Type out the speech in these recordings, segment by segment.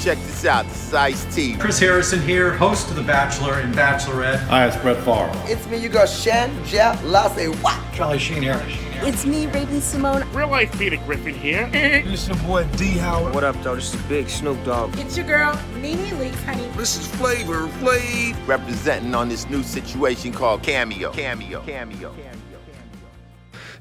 check this out. This is Ice T. Chris Harrison here, host of The Bachelor and Bachelorette. Hi, it's Brett Favre. It's me, you got Shan, Jeff, Lassie, what? Charlie Sheen here. It's me, Raven Simone. Real life Peter Griffin here. this is your boy D Howard. What up, though? This is Big Snoop Dogg. It's your girl, Nene Leakes, honey. This is Flavor Flav. Representing on this new situation called Cameo. Cameo. Cameo. Cameo.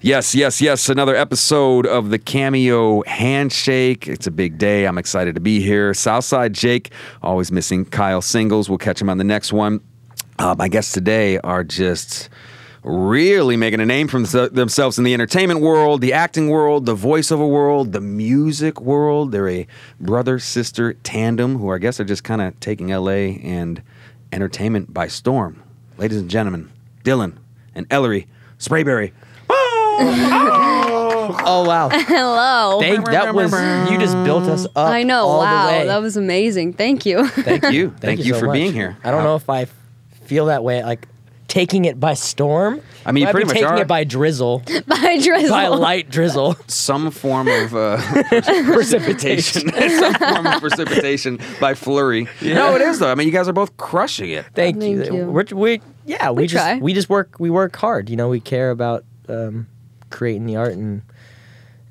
Yes, yes, yes. Another episode of the Cameo Handshake. It's a big day. I'm excited to be here. Southside Jake, always missing Kyle Singles. We'll catch him on the next one. Uh, my guests today are just really making a name for themselves in the entertainment world, the acting world, the voiceover world, the music world. They're a brother sister tandem who I guess are just kind of taking LA and entertainment by storm. Ladies and gentlemen, Dylan and Ellery Sprayberry. Oh wow! Hello. Thank that was you just built us up. I know. all wow, the way. that was amazing. Thank you. Thank you. Thank, you, so for much. being here. I don't know if I feel that way. Like taking it by storm. I mean, you Might pretty much taking are. it by drizzle, By drizzle. by light drizzle. Some form of uh, precipitation. Some form of precipitation by flurry. No, it is though. I mean, you guys are both crushing it. Thank, Thank you. you. We're, we yeah, we, We just try. we just work we work hard. You know, we care about um, creating the art and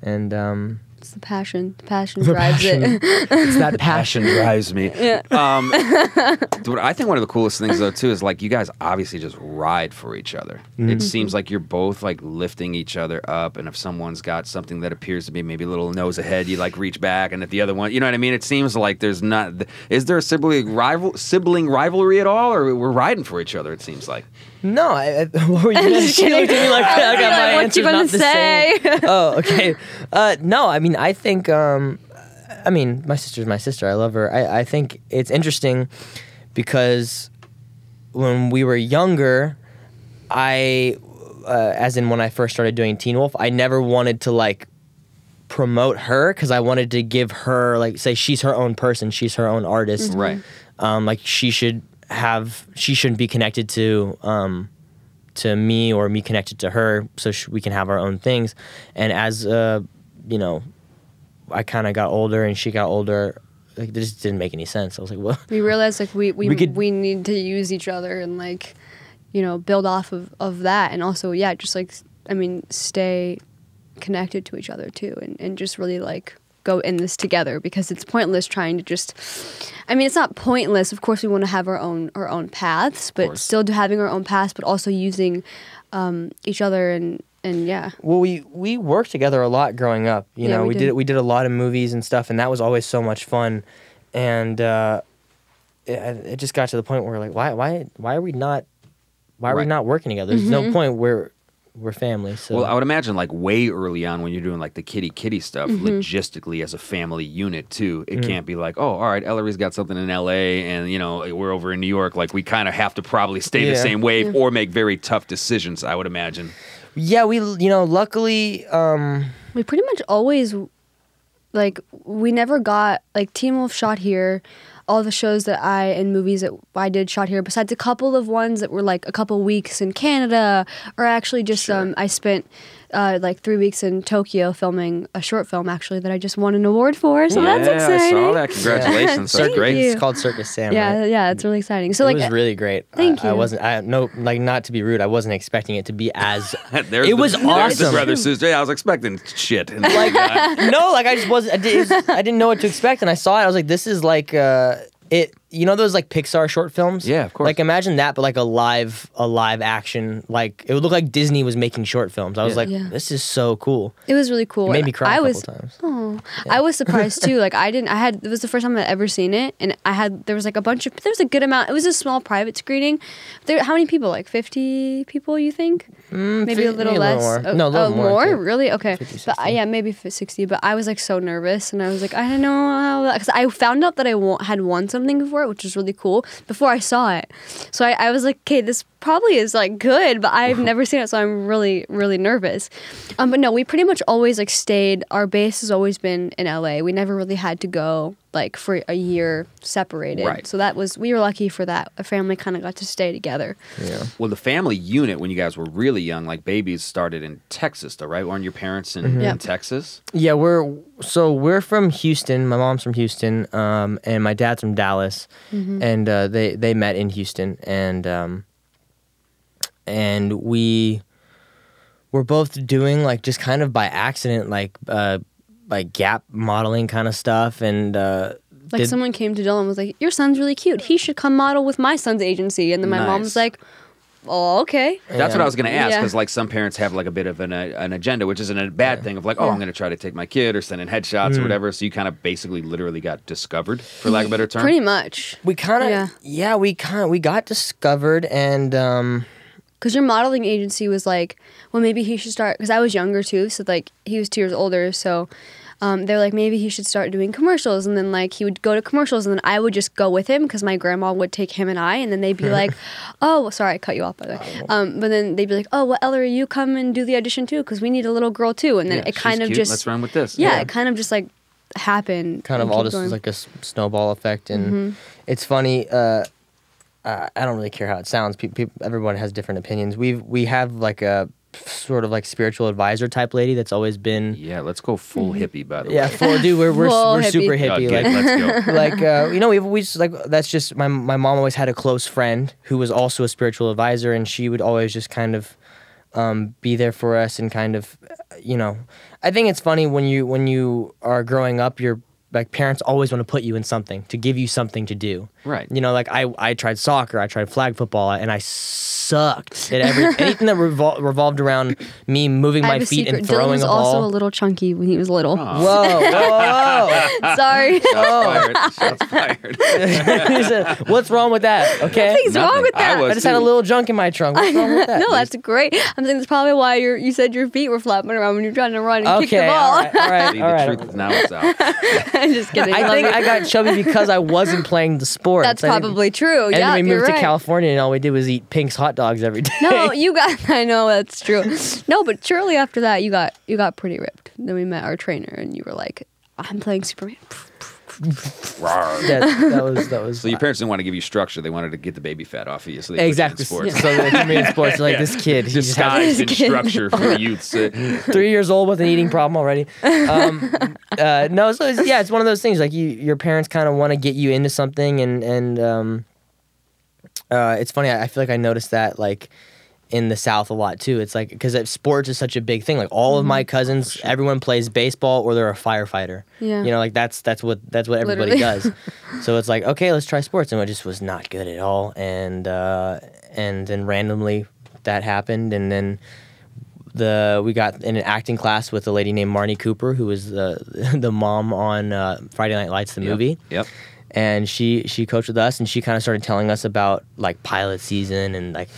and um, It's the passion. The passion drives it. it's that passion. Passion drives me. Yeah. Um, what I think one of the coolest things though too is like you guys obviously just ride for each other. Mm-hmm. It seems like you're both like lifting each other up, and if someone's got something that appears to be maybe a little nose ahead, you like reach back, and if the other one, you know what I mean? It seems like there's not. Is there a sibling rival sibling rivalry at all, or we're riding for each other? It seems like. No, I, I, what were you gonna just she kidding. looked at me like I I got like, my what answers you gonna not the same. say? oh, okay. Uh, no, I mean, I think, um, I mean, my sister's my sister. I love her. I, I think it's interesting because when we were younger, I, uh, as in when I first started doing Teen Wolf, I never wanted to like promote her because I wanted to give her like say she's her own person, she's her own artist, Right. um, like she should have she shouldn't be connected to um, to me or me connected to her so sh- we can have our own things. And as uh, you know i kind of got older and she got older like this didn't make any sense. I was like well we realized like we we, We we, need to use each other and like you know build off of, of that. And also yeah just like i mean stay connected to each other too and, and just really like go in this together because it's pointless trying to just i mean it's not pointless of course we want to have our own our own paths but course. still having our own paths but also using um, each other and and yeah well we we worked together a lot growing up you Yeah, know we we did. did we did a lot of movies and stuff and that was always so much fun and uh, it, it just got to the point where like why why why are we not why are we not working together there's Mm-hmm. no point where we're family so Well, I would imagine like way early on when you're doing like the kitty kitty stuff, Mm-hmm. logistically as a family unit too. It can't be like, oh, all right, Ellery's got something in L.A. and you know we're over in New York. Like we kind of have to probably stay the Yeah. same wave or make very tough decisions. I would imagine. yeah we you know luckily um we pretty much always like we never got like Teen Wolf shot here. All the shows that I and movies that I did shot here, besides a couple of ones that were like a couple weeks in Canada, or actually just um, I spent uh, like three weeks in Tokyo filming a short film actually that I just won an award for. So that's yeah, exciting. I saw that. Congratulations. That's Thank great. you. it's called circus sam Yeah, right? yeah, it's really exciting. So like it like, was really great. Thank I, I wasn't. I no like not to be rude. I wasn't expecting it to be as. It the- was there's the awesome. brother sister. Yeah, I was expecting shit. And like no, like I just wasn't. I, did, I didn't know what to expect, and I saw it. I was like, this is like uh, it. You know those like Pixar short films? Yeah, of course. Like imagine that, but like a live, a live action. Like it would look like Disney was making short films. I was Yeah. like, Yeah. this is so cool. it was really cool. It made me cry I a couple was, times. Oh, I was surprised too. Like I didn't. I had. It was the first time I'd ever seen it, and I had. There was like a bunch of. There was a good amount. It was a small private screening. There. How many people? Like fifty people? You think? maybe fi- a little maybe a little less. more. Oh, No, a little oh, more, I think. Really? Okay. 50, but uh, yeah, maybe sixty. But I was like so nervous, and I was like, I don't know how. Because I found out that I wa- had won something before, which was really cool before I saw it. So I, I was like, okay, this probably is like good, but I've never seen it, so I'm really, really nervous. Um, but no, we pretty much always like stayed. Our base has always been in LA. We never really had to go like for a year separated. Right. So that was we were lucky for that. A family kind of got to stay together. Yeah. Well, the family unit when you guys were really young, like babies, started in Texas, though, right? Weren't your parents in, in Yep. Texas? Yeah, we're so we're from Houston. My mom's from Houston, um, and my dad's from Dallas, and uh, they they met in Houston, and um, and we were both doing like just kind of by accident, like uh, like gap modeling kind of stuff, and uh, Like did- someone came to Dylan and was like, "Your son's really cute. He should come model with my son's agency." And then my mom Nice. was like, "Oh, okay." That's what I was going to ask Yeah. because, like, some parents have like a bit of an, uh, an agenda, which isn't a bad thing. Of like, oh, I'm going to try to take my kid or send in headshots Mm. or whatever. So you kind of basically, literally got discovered, for lack of a better term. Pretty much. we kind of Yeah. yeah. we kind of we got discovered, and um, Because your modeling agency was like, well, maybe he should start. Because I was younger too, so like he was two years older, so um, they're like, maybe he should start doing commercials. And then like he would go to commercials, and then I would just go with him because my grandma would take him and I, and then they'd be like, oh, sorry, I cut you off by the way. Um, but then they'd be like, oh, well, Ellery, you come and do the audition too, because we need a little girl too. And then Yeah, it kind of cute. just Let's run with this. Yeah, Yeah. it kind of just like happened. kind of all just going. like a s- snowball effect and Mm-hmm. it's funny uh, uh, i don't really care how it sounds Pe- peop everyone has different opinions we've we have like a sort of like spiritual advisor type lady that's always been Yeah, let's go full hippie, by the yeah way. for dude we're, we're, Full we're super hippie. Hippie good, like let's go. like uh, you know we've always like that's just my my mom always had a close friend who was also a spiritual advisor and she would always just kind of um, be there for us and kind of uh, you know I think it's funny when you when you are growing up your like parents always want to put you in something to give you something to do Right. you know like I I tried soccer I tried flag football and I sucked at every anything that revol- revolved around me moving I my have a feet secret. and Dylan was a also a little chunky when he was little. whoa whoa whoa Sorry. Fired. Shots fired. What's wrong with that? Okay. Nothing's wrong Nothing. with I that. was I just had a little junk in my trunk. What's wrong with that? no, that's great. I'm saying that's probably why you you said your feet were flapping around when you're trying to run and kick the okay. ball. All right. All right. See, the right. truth is now it's out. I'm just kidding. I think. I got chubby because I wasn't playing the sport. That's think- probably true. And yeah, then we moved to right. California, and all we did was eat Pink's hot dogs every day. No, you got. I know that's true. No, but surely after that, you got you got pretty ripped. Then we met our trainer, and you were like, "I'm playing Superman." That, that was that was So your parents didn't want to give you structure; they wanted to get the baby fat off of you. So they exactly. Put you in So sports. they put me in sports. Like this kid, he just has Disguised in Kid. structure for the youths. Three years old with an eating problem already. Um, uh, no, so it's, yeah, it's one of those things. Like you, your parents kind of want to get you into something, and and um, uh, it's funny. I, I feel like I noticed that like in the South a lot too. It's like because sports is such a big thing. Like all of my cousins, everyone plays baseball or they're a firefighter. Yeah. You know, like that's that's what that's what everybody Literally. does. so it's like okay, let's try sports, and I just was not good at all, and uh, and then randomly that happened, and then the we got in an acting class with a lady named Marnie Cooper, who was the the mom on uh, Friday Night Lights, the Yep, movie. Yep. And she she coached with us, and she kind of started telling us about like pilot season and like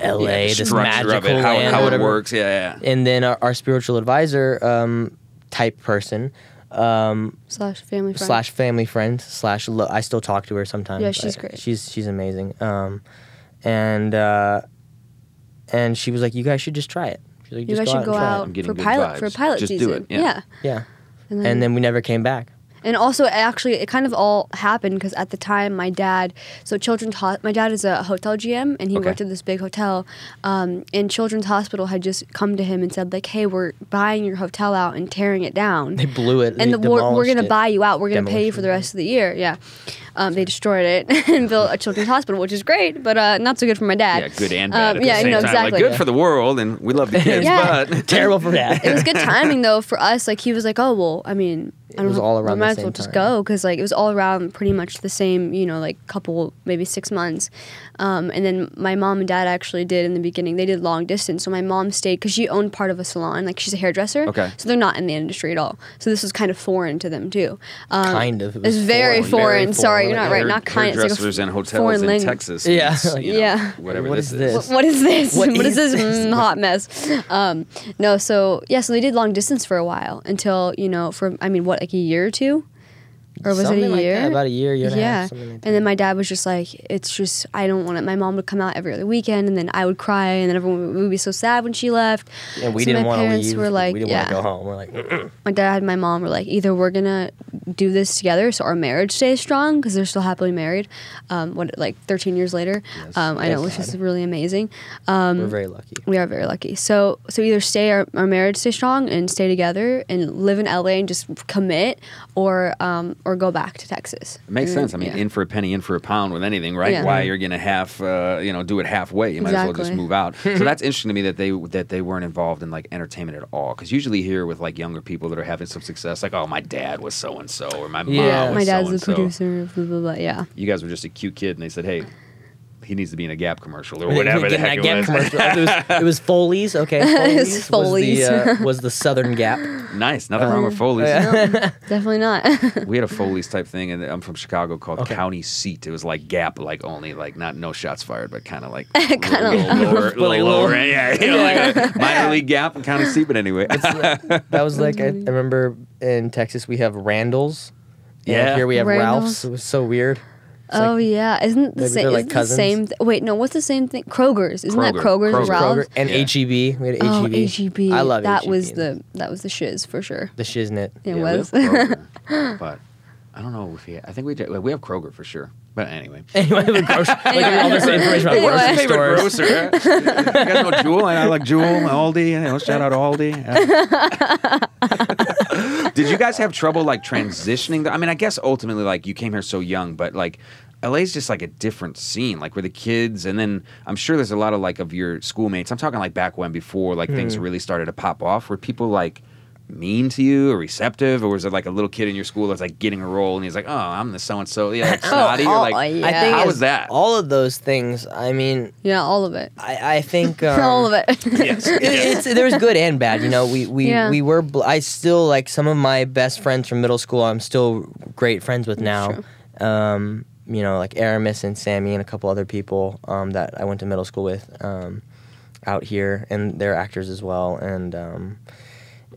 L.A. Yeah, the this magical of it, how, land, how it works. Yeah, yeah. And then our, our spiritual advisor um, type person. Um, slash family friend. slash family friend slash lo- I still talk to her sometimes. Yeah, she's I- great. She's she's amazing. Um, and uh, and she was like, "You guys should just try it." She's like, You "Just guys should out go and try out I'm getting for good pilot for vibes. pilot Just do season. it, yeah. it." Yeah. And And then we never came back. And also, actually, it kind of all happened because at the time, my dad, so Children's Ho- my dad is a hotel GM and he Okay. worked at this big hotel. Um, and Children's Hospital had just come to him and said, like, hey, we're buying your hotel out and tearing it down. They blew it. and they the, we're, we're going to it. buy you out. We're going to pay you for the rest of the year. Yeah. Um, they destroyed it and built a children's hospital, which is great, but uh, not so good for my dad. Yeah, good and bad Um, at the yeah, same no, time. exactly. Like good for the world, and we love the kids, Yeah. but Terrible for dad it was good timing though for us. Like he was like, oh well, I mean, I don't was know, all we around might the as well just time. go because like it was all around pretty much the same, you know, like couple maybe six months. Um, and then my mom and dad actually did in the beginning. They did long distance, so my mom stayed because she owned part of a salon. Like she's a hairdresser, Okay. So they're not in the industry at all. So this was kind of foreign to them too. Um, Kind of. It It's was very foreign. foreign. Very Sorry, foreign. you're not right. hair- Not kind. It's like a hairdressers and hotels foreign in ling- Texas. Yeah. it's, you know, Yeah. Whatever What this is this? is. what is this? What what is is this this? hot mess? Um, no, so yeah, so they did long distance for a while until you know, for I mean, what like a year or two. or was Something it a like year? that, about a year, year and yeah. half, like and then my dad was just like, it's just I don't want it. My mom would come out every other weekend, and then I would cry, and then everyone would, be so sad when she left. And we So didn't want to parents leave. Were like, we didn't yeah. want to go home. We're like, "Mm-mm." my dad and my mom were like, either we're gonna do this together so our marriage stays strong because they're still happily married. Um, what like 13 years later, um, I know, which is really amazing. Um, we're very lucky. we are very lucky. So so either stay our, our marriage stay strong and stay together and live in LA and just commit, or um, or go back to Texas. It makes then- sense. I mean, yeah. in for a penny, in for a pound with anything, right? Yeah. Why you're gonna half, uh, you know, do it halfway? You might as well just move out. so that's interesting to me that they that they weren't involved in like entertainment at all. Because usually here with like younger people that are having some success, like, oh, my dad was so and so, or my mom Yeah. was my dad's the so-and-so. producer. Blah blah blah. Yeah. You guys were just a cute kid, and they said, hey. He needs to be in a Gap commercial or whatever the heck that it Gap was. commercial. it, was, it was Foley's. Okay, It's Foley's, Was, the, uh, was the Southern Gap. nice, nothing wrong with Foley's. Definitely not. We had a Foley's type thing, and I'm from Chicago called Okay. County Seat. It was like Gap, like only like not no shots fired, but kind of like Kinda little, like- lower, little lower, end. yeah, you know, like a minor league Gap and County Seat. But anyway, That was like I, I remember in Texas we have Randall's. and Yeah. here we have Randall's. Ralph's. It was so weird. Oh yeah, isn't the maybe same? like isn't the same? Th- wait, no. What's the same thing? Kroger's. Isn't that Kroger's and Kroger. Ralph's? Kroger and Yeah. HEB. We had Oh, HEB. HEB. I love that HEB. was the that was the shiz for sure. the shiznit. It Yeah, was. Kroger, but I don't know if he. I think we do- we have Kroger for sure. But anyway, Anyway, the grocery, like all this information about Anyway. grocery favorite stores. grocer. you guys know Jewel? I like Jewel, Aldi. You know, shout out Aldi. Did you guys have trouble like transitioning? I mean, I guess ultimately, like you came here so young, but like LA's just like a different scene. Like where the kids, and then I'm sure there's a lot of like of your schoolmates. I'm talking like back when before like Hmm. things really started to pop off. where people like mean to you or receptive, or was it like a little kid in your school that's like getting a role and he's like, oh, I'm the so and so, yeah, like snotty, or oh, like yeah. I think how was that? All of those things. I mean, Yeah, all of it. I, I think um, all of it. yes, it- it's there's good and bad. You know, we we Yeah. we were. bl- I still like some of my best friends from middle school. I'm still great friends with now. Um, you know, like Aramis and Sammy and a couple other people um, that I went to middle school with um, out here, and they're actors as well. And um,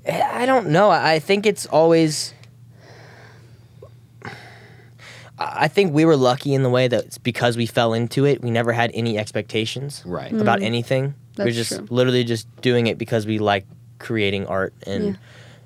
I I don't know. I I think it's always. I I think we were lucky in the way that it's because we fell into it. We never had any expectations Right. about anything. we we're just true. literally just doing it because we like creating art and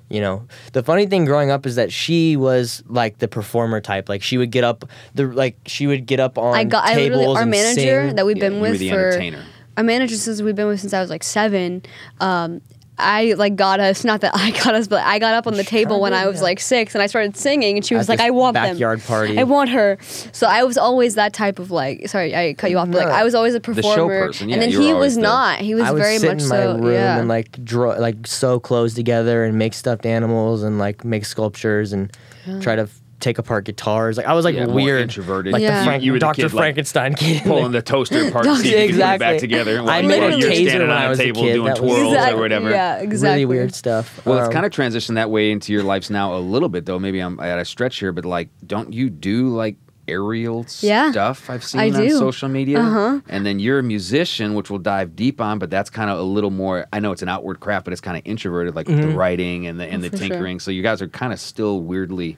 you know the funny thing growing up is that she was like the performer type like she would get up the like she would get up on I got I tables literally our manager sing. that we've Yeah, been with the for entertainer. our manager since we've been with since I was like seven. Um, I like got us not that I got us, but I got up on the table when I was like six and I started singing and she was At like, "I want backyard them. party. I want her." So I was always that type of like. Sorry, I cut you off. But like I was always a performer, person, yeah, and then he was the- not. He was I would very sit much in my so. room yeah. and like draw like sew clothes together and make stuffed animals and like make sculptures and try to f- take apart guitars like I was like Yeah, weird introverted. like Yeah. the Frank- You were Dr. kid, like, Frankenstein kid pulling the toaster apart to you could put it Exactly. back together. I while made you're a taser standing when on I a was a table kid. doing That twirls Exactly. or whatever. Yeah, exactly. really weird stuff Well, it's Um, kind of transitioned that way into your lives now a little bit, though. Maybe I'm at a stretch here, but like, don't you do like aerial Yeah, stuff? I've seen I on do. social media. Uh-huh. And then you're a musician, which we'll dive deep on, but that's kind of a little more. I know it's an outward craft, but it's kind of introverted, like with the writing and the and the Mm-hmm. Sure. tinkering. So you guys are kind of still weirdly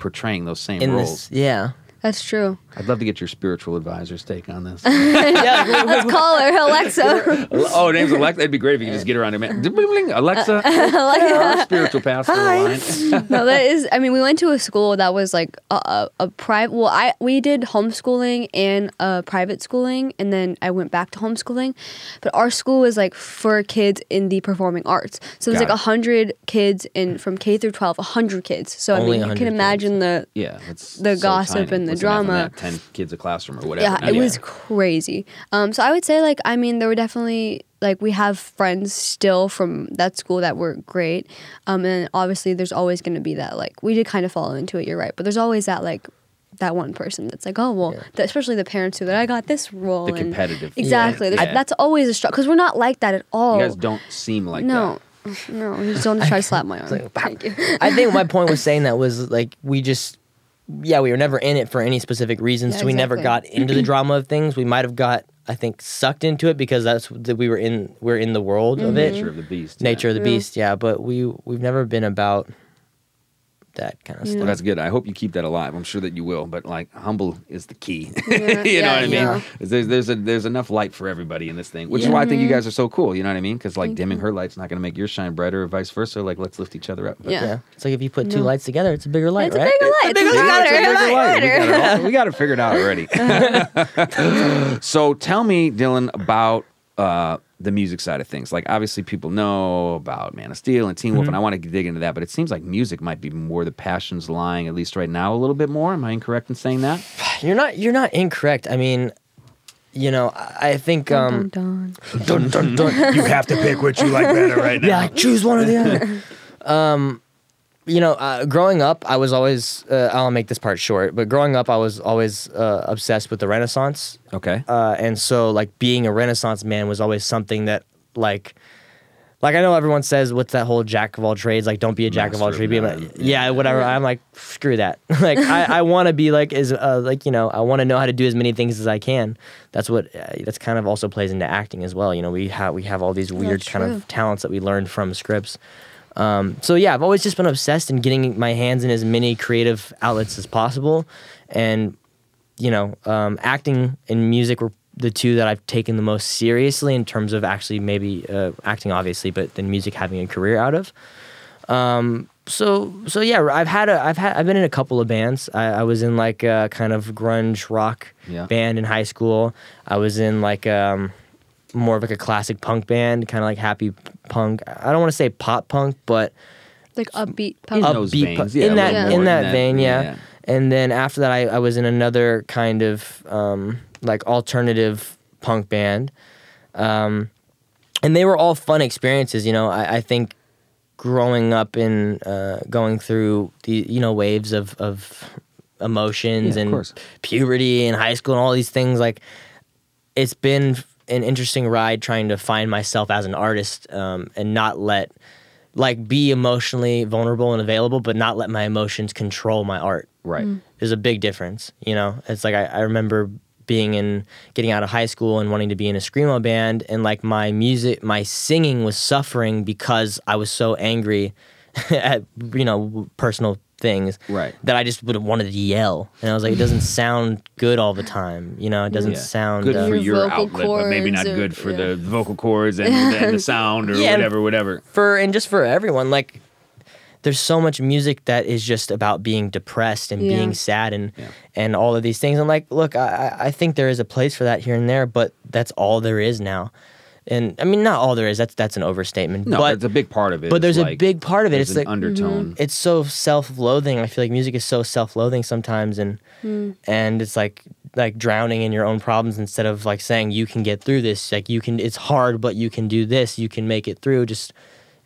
portraying those same in roles. this yeah That's true. I'd love to get your spiritual advisor's take on this. yeah Let's call her Alexa. oh, her name's Alexa. It'd be great if you could just get her on her man. Alexa, our spiritual pastor line. no, that is. I mean, we went to a school that was like a, a, a private. Well, I we did homeschooling and uh, private schooling, and then I went back to homeschooling. But our school was like for kids in the performing arts. So it was Got like it. hundred kids in from K through twelve. hundred kids. So Only I mean, you 100 can kids. imagine the Yeah, it's The so gossip tiny. and the What's enough of drama. that? Ten kids a classroom or whatever. yeah, it was crazy. Um, so I would say like I mean there were definitely like we have friends still from that school that were great. Um, and obviously there's always going to be that like we did kind of fall into it. You're right, but there's always that like that one person that's like oh well, the, especially the parents who that I got this role. The and- competitive. Exactly. Yeah. Yeah. That's always a struggle because we're not like that at all. You guys don't seem like no. that. No, you just don't try to slap my arm. like, Thank you. I think my point was saying that was like we just yeah, we were never in it for any specific reasons. Yeah, so we never got into the drama of things. We might have got I think sucked into it because that's that we were in we're in the world of it. Nature of the beast. Nature yeah. of the beast, yeah, but we we've never been about that kind of Yeah. stuff. Well, that's good. I hope you keep that alive. I'm sure that you will. But like, humble is the key. Yeah, you know yeah, what I mean? yeah. There's there's a, there's enough light for everybody in this thing, which is why I think you guys are so cool. You know what I mean? Because like dimming her light's not going to make yours shine brighter, or vice versa. Like, let's lift each other up. But- Yeah. Yeah, it's like if you put two No. lights together, it's a bigger light, It's a right? bigger light. It's a bigger Yeah, light. it's a bigger Light, light. We lighter. got, it all, we got it figured out already. so tell me, Dylan, about uh, the music side of things. Like, obviously, people know about Man of Steel and Teen Wolf, Mm-hmm. and I want to dig into that. But it seems like music might be more the passions lying, at least right now, a little bit more. Am I incorrect in saying that? You're not you're not incorrect. I mean, you know, I I think um Dun, dun. dun, dun, dun. You have to pick what you like better right now. yeah, choose one or the other. um, you know, uh, growing up, I was always uh, I'll make this part short, but growing up, I was always uh, obsessed with the Renaissance, Okay. uh, and so like being a Renaissance man was always something that like. Like I know everyone says, "What's that whole jack of all trades?" Like, don't be a jack of all trades. Be a, none. ma- yeah, whatever. I'm like, screw that. like, I, I want to be like as uh, like you know, I want to know how to do as many things as I can. That's what uh, that's kind of also plays into acting as well. You know, we have we have all these weird That's kind of talents that we learned from scripts. Um, so yeah, I've always just been obsessed in getting my hands in as many creative outlets as possible, and you know, um, acting and music were the two that I've taken the most seriously in terms of actually maybe uh, acting, obviously, but then music having a career out of. Um, so so yeah, I've had a I've had I've been in a couple of bands. I, I was in like a kind of grunge rock Yeah. band in high school. I was in like um more of like a classic punk band, kind of like happy punk. I don't want to say pop punk, but Like upbeat. In Punk. those upbeat veins, punk- yeah, in that little more in in that that- vein, yeah. yeah. And then after that, I, I was in another kind of um, like alternative punk band, um, and they were all fun experiences. You know, I, I think growing up and uh, going through the you know waves of of emotions Yeah, of and course. puberty and high school and all these things like it's been an interesting ride trying to find myself as an artist um, and not let like be emotionally vulnerable and available but not let my emotions control my art. Right. there's a big difference you know? It's like I, I remember being in getting out of high school and wanting to be in a screamo band and like my music my singing was suffering because i was so angry at you know personal things Right. that i just would have wanted to yell and i was like it doesn't sound good all the time you know it doesn't Yeah. sound Good uh, for Your your vocal outlet, but maybe not or- good for yeah. the vocal cords and, and the sound or Yeah, whatever, whatever. for and just for everyone like there's so much music that is just about being depressed and Yeah. being sad and Yeah. and all of these things and like look I, I I think there is a place for that here and there but that's all there is now and i mean not all there is. That's that's an overstatement No, but that's a big part of it. but is there's a big part of it. there's it's an like mm-hmm. undertone. it's so self-loathing. I feel like music is so self-loathing sometimes and hmm. and it's like like drowning in your own problems instead of like saying you can get through this. Like you can it's hard but you can do this. You can make it through. Just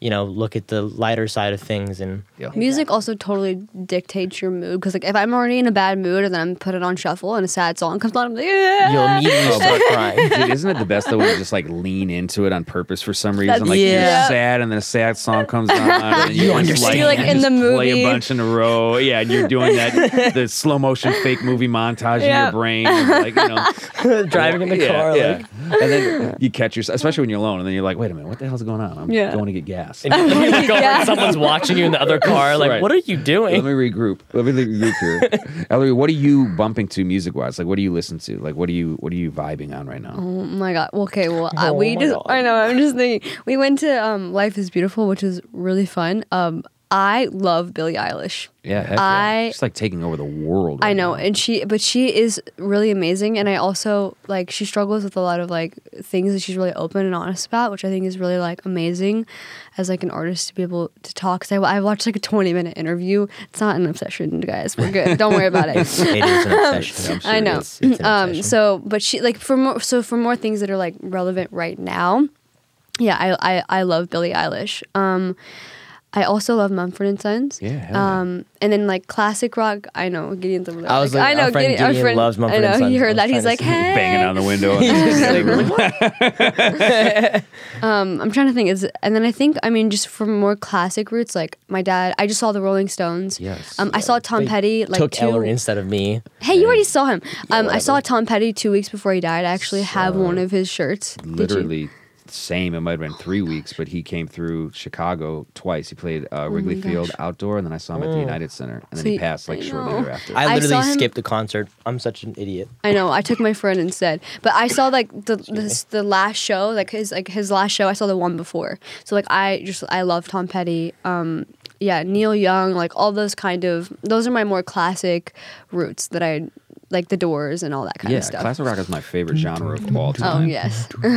you know look at the lighter side of things and Music also totally dictates your mood because like if I'm already in a bad mood and then I'm put it on shuffle and a sad song comes on, I'm like, yeah. you'll immediately oh, start crying Dude, isn't it the best though when you just like lean into it on purpose for some reason? That's- like Yeah. you're sad and then a sad song comes on and you, You just, understand. You're, like, in the the play a bunch in a row. Yeah, and you're doing that the slow motion fake movie montage in your brain, like you know, driving in the yeah, car yeah. like and then you catch yourself, especially when you're alone, and then you're like, wait a minute, what the hell's going on? I'm Yeah. going to get gas. and you look over Yeah. and someone's watching you in the other car like Right. what are you doing Let me regroup. Let me regroup here. Ellery, what are you bumping to music wise? Like, what do you listen to? Like, what are you what are you vibing on right now? Oh my god. Okay, well, uh, Oh we my just God. I know, I'm just thinking. We went to um Life is Beautiful, which was really fun. Um I love Billie Eilish. Yeah, heck I- yeah. She's like taking over the world. I know, now. and she but she is really amazing and I also like she struggles with a lot of like things that she's really open and honest about, which I think is really like amazing as like an artist to be able to talk. Cuz I, I watched like a 20 minute interview. It's not an obsession, guys. We're good. Don't worry about it. it is an obsession sure I know. it's, it's um so but she like for more so for more things that are like relevant right now yeah i i, I love billie eilish um I also love Mumford and Sons. Yeah, yeah. Um, and then like classic rock. I know Gideon's over there. I was like, I know our friend our Gideon loves Mumford I know and Sons. he heard that. He's like, hey. banging on the window. Um, I'm trying to think. Is and then I think I mean just from more classic roots, like my dad. I just saw the Rolling Stones. Yes. Um, I saw Tom They Petty like took two. Ellery instead of me Hey, you already saw him. Um, I saw. Tom Petty two weeks before he died. I actually have one of his shirts. Did you? Literally same. It might have been three weeks, but he came through Chicago twice. He played uh, Wrigley Field gosh. outdoor, and then I saw him at the United Center, and then So he you- passed like I shortly know. thereafter. I I literally him- skipped the concert. I'm such an idiot. I know. I took my friend instead, but I saw like the this, the last show, like his like his last show. I saw the one before. So like I just I love Tom Petty. Um, yeah, Neil Young, like all those kind of those are my more classic roots that I like the Doors and all that kind yeah, of stuff. classic rock is my favorite genre of all time. Oh yes. I,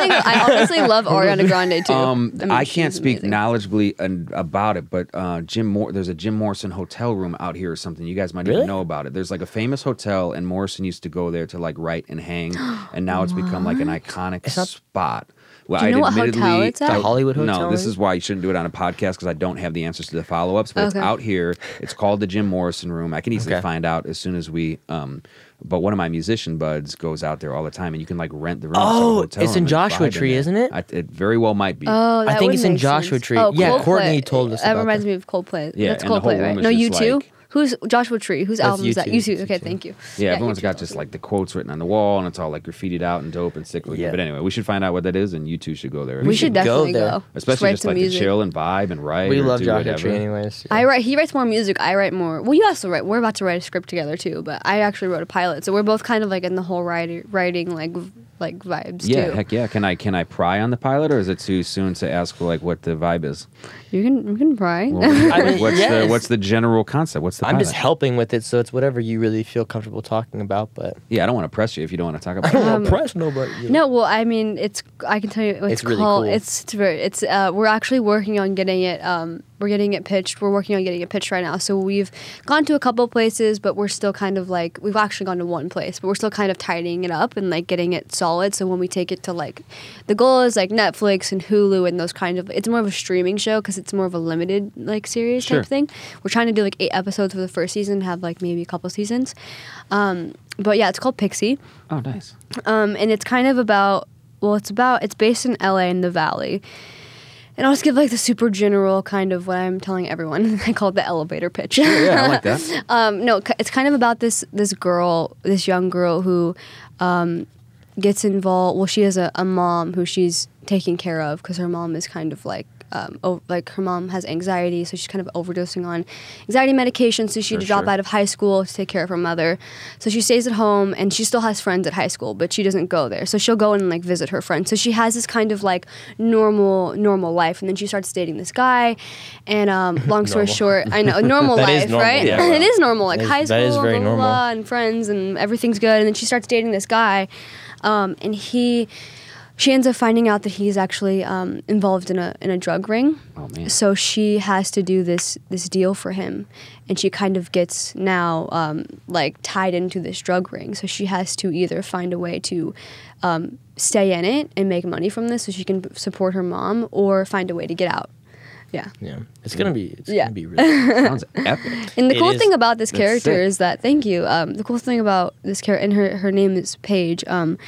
think, I honestly love Ariana Grande too. Um, mean, I can't speak amazing. knowledgeably an- about it, but uh, Jim Mor- there's a Jim Morrison hotel room out here or something. You guys might Really? even know about it. There's like a famous hotel, and Morrison used to go there to like write and hang, and now it's become like an iconic spot. Well, Do you I know what hotel it's at? The Hollywood No, this is why you shouldn't do it on a podcast because I don't have the answers to the follow ups. But it's out here. It's called the Jim Morrison Room. I can easily Okay. find out as soon as we. Um, but one of my musician buds goes out there all the time, and you can like rent the room. It's like Oh, hotel it's in Joshua vibe in Tree, there. isn't it? I, it very well might be. Oh, that think it's in Joshua sense. Tree. Oh, Yeah, Coldplay. Courtney told us That about reminds that. me of Coldplay. Yeah, That's and the whole Coldplay, right? No, you just too. Like- Who's Joshua Tree? Whose album is that? U2, You too. Okay, thank you. Yeah, everyone's U2 got just awesome. like the quotes written on the wall, and it's all like graffitied out and dope and sick looking. Yeah. But anyway, we should find out what that is, and you two should go there. We, should should go definitely there. go. especially write just like music. to chill and vibe and write. We love Joshua. Tree, anyways. I write. He writes more music. I write more. Well, you also write. We're about to write a script together too, but I actually wrote a pilot, so we're both kind of like in the whole writing, writing like v- like vibes Yeah, too. heck yeah. Can I can I pry on the pilot, or is it too soon to ask like what the vibe is? You can you can pry. Well, I mean, what's yes. the what's the general concept? What's the I'm just helping with it, so it's whatever you really feel comfortable talking about. But Yeah, I don't want to press you if you don't want to talk about I don't want to press nobody. you know. No, well, I mean, it's. I can tell you, it's, It's really called. cool. It's it's very. It's. Uh, we're actually working on getting it. Um, we're getting it pitched. We're working on getting it pitched right now. So we've gone to a couple places, but we're still kind of like we've actually gone to one place, but we're still kind of tidying it up and like getting it solid. So when we take it to like, the goal is like Netflix and Hulu and those kind of. It's more of a streaming show because it's more of a limited like series Sure. type thing. We're trying to do like eight episodes for the first season, have like maybe a couple seasons. Um, but yeah, it's called Pixie Oh, nice. um, and it's kind of about well, it's about it's based in LA in the Valley. And I'll just give like the super general kind of what I'm telling everyone. I call it the elevator pitch. Yeah, I like that. um, no, it's kind of about this this girl, this young girl who um, gets involved. Well, she has a, a mom who she's taking care of because her mom is kind of like. Um, o- like her mom has anxiety, so she's kind of overdosing on anxiety medication. So she had to drop sure. out of high school to take care of her mother. So she stays at home, and she still has friends at high school, but she doesn't go there. So she'll go and like visit her friends. So she has this kind of like normal normal life, and then she starts dating this guy. And um, long story short, I know normal life, normal, right? yeah. it is normal, like is- high school, that is very blah, blah, and friends, and everything's good. And then she starts dating this guy, um, and he. She ends up finding out that he's actually um, involved in a in a drug ring. Oh, man. So she has to do this this deal for him, and she kind of gets now um, like tied into this drug ring. So she has to either find a way to um, stay in it and make money from this, so she can support her mom, or find a way to get out. Yeah. Yeah, it's gonna be. It's Yeah. gonna be really. Sounds epic. And the It cool is- thing about this character sick. is that thank you. Um, the cool thing about this character and her her name is Paige. Um,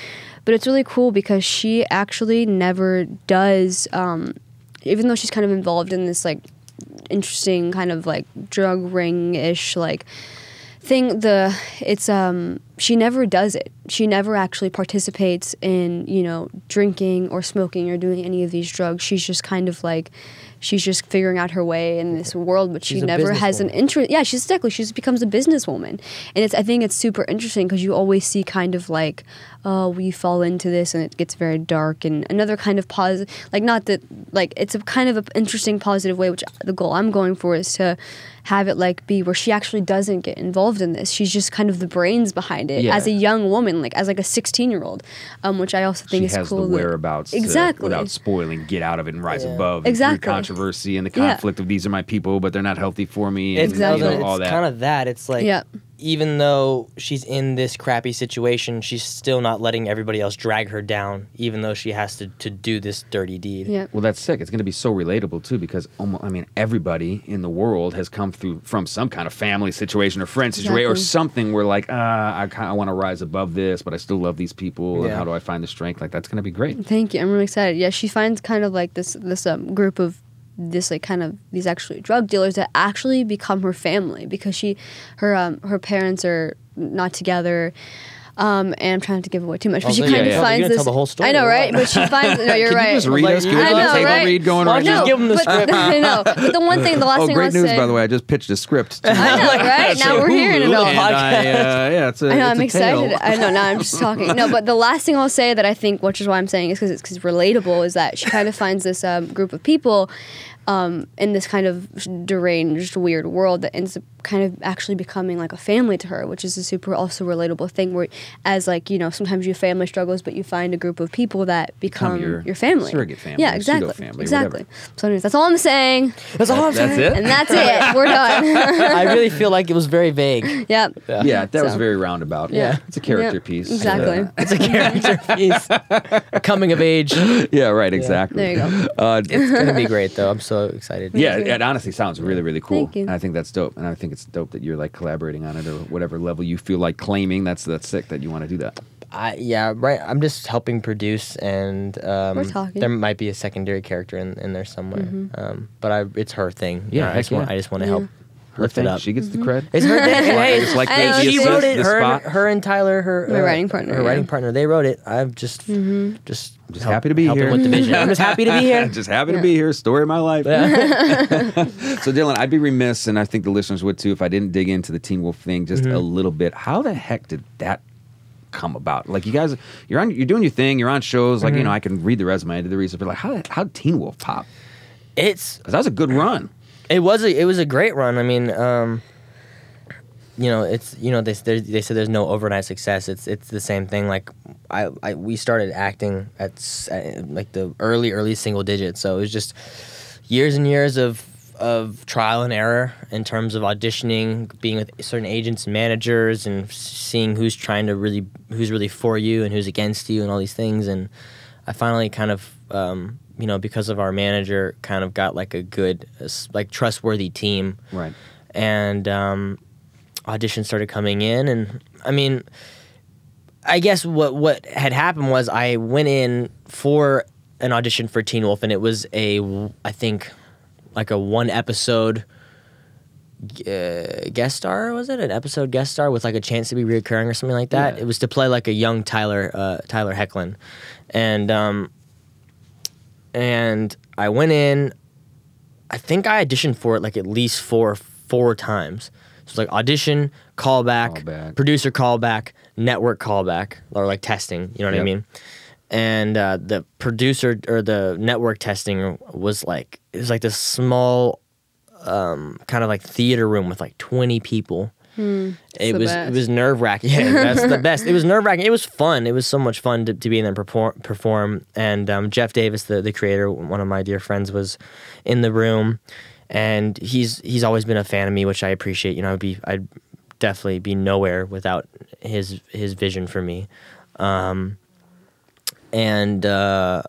but it's really cool because she actually never does. Um, even though she's kind of involved in this like interesting kind of like drug ring ish like thing the it's um she never does it. She never actually participates in you know drinking or smoking or doing any of these drugs. She's just kind of like she's just figuring out her way in this world but she She's a never has an interest yeah she's exactly she just becomes a businesswoman. And it's i think it's super interesting because you always see kind of like oh we fall into this and it gets very dark and another kind of positive like not that like it's a kind of an interesting positive way which the goal i'm going for is to have it like be where she actually doesn't get involved in this she's just kind of the brains behind it Yeah. as a young woman like as like a 16 year old um, which i also think She is has cool the that- whereabouts to- exactly without spoiling, get out of it and rise above. Exactly. Through controversy and the Yeah. conflict of these are my people, but they're not healthy for me. It's, and, Exactly. you know, all it's that. kind of that. It's like Yeah. Even though she's in this crappy situation, she's still not letting everybody else drag her down, even though she has to, to do this dirty deed. yeah Well, that's sick. It's going to be so relatable too, because almost, I mean, everybody in the world has come through from some kind of family situation or friend situation or Exactly. something where, like, uh, I kind of want to rise above this, but I still love these people. Yeah. And how do I find the strength? Like, that's going to be great. Thank you. I'm really excited. Yeah, she finds kind of like this this um, group of this like kind of these actually drug dealers that actually become her family because she her um her parents are not together. Um, and I'm trying not to give away too much, but Oh, she so kind yeah, of yeah. Finds this. tell the whole story I know, right? But she finds. No, you're Can right. you just read Like, us? you Give us I a know, table right? read going Why right don't just give them the but, script? I know. But the one thing, the last Oh, thing great I'll news, say, by the way. I just pitched a script. to- I know, right? Now we're hearing it Hulu, all. and I, uh, yeah, it's a, I know, it's I'm a excited. tale. I know, now I'm just talking. No, but the last thing I'll say that I think, which is why I'm saying is because it's cause relatable, is that she kind of finds this um, group of people um, in this kind of deranged, weird world that ends up kind of actually becoming like a family to her, which is a super also relatable thing. Where, as like you know, sometimes you have family struggles, but you find a group of people that become, your your, family, surrogate family, Yeah, exactly, pseudo-family, exactly. whatever. So, anyways, that's all I'm saying, That's all I'm That's saying. it? and that's it. We're done. I really feel like it was very vague. yep. Yeah, that was very roundabout. Yeah. It's a character Yep, piece. Exactly. It's a character piece. Coming of age. Yeah, right, exactly. There you go. Uh, it's gonna be great though. I'm so excited. yeah, you. it honestly sounds really, really cool. Thank you. And I think that's dope. And I think it's dope that you're like collaborating on it or whatever level you feel like claiming. That's that's sick that you want to do that. I, yeah, right. I'm just helping produce, and um, We're talking. there might be a secondary character in, in there somewhere. Um, but I, it's her thing. Yeah, I heck just want. I just want to Yeah. help Her lift thing, it up. She gets the Mm-hmm. cred. It's her thing. and I hey, just like I the, know, she assist, wrote it. Her, spot. her and Tyler, her My uh, writing partner, her yeah. Mm-hmm. writing partner. They wrote it. I'm just, just, Just help- happy to be here. with the vision. I'm just happy to be here. Just happy to be here. Story of my life. Yeah. so Dylan, I'd be remiss, and I think the listeners would too, if I didn't dig into the Teen Wolf thing just Mm-hmm. a little bit. How the heck did that come about? Like you guys, you're on, you're doing your thing. You're on shows. Like Mm-hmm. you know, I can read the resume, I did the research, but like how how Teen Wolf pop? It's Because that was a good run. It was a it was a great run. I mean, um, you know, it's you know they they said there's no overnight success. It's it's the same thing. Like I, I we started acting at, at like the early early single digits. So it was just years and years of of trial and error in terms of auditioning, being with certain agents and managers, and seeing who's trying to really who's really for you and who's against you and all these things. And I finally kind of um, you know because of our manager kind of got like a good like trustworthy team Right. and um, auditions started coming in and i mean i guess what what had happened was i went in for an audition for teen wolf and it was a I think like a one episode uh, guest star was it an episode guest star with like a chance to be reoccurring or something like that Yeah. it was to play like a young tyler uh, tyler Hoechlin and um and i went in I think I auditioned for it like at least four four times. So it's like audition, callback, Callback. producer callback, network callback, or like testing. You know what I mean? And uh, the producer or the network testing was like it was like this small, um, kind of like theater room with like twenty people. It Hmm. the was it was nerve wracking. Yeah, that's the best. It was nerve wracking. It was fun. It was so much fun to, to be in there perform. perform. And um, Jeff Davis, the the creator, one of my dear friends, was in the room, and he's he's always been a fan of me, which I appreciate. You know, I'd be I'd definitely be nowhere without his his vision for me. Um, and uh,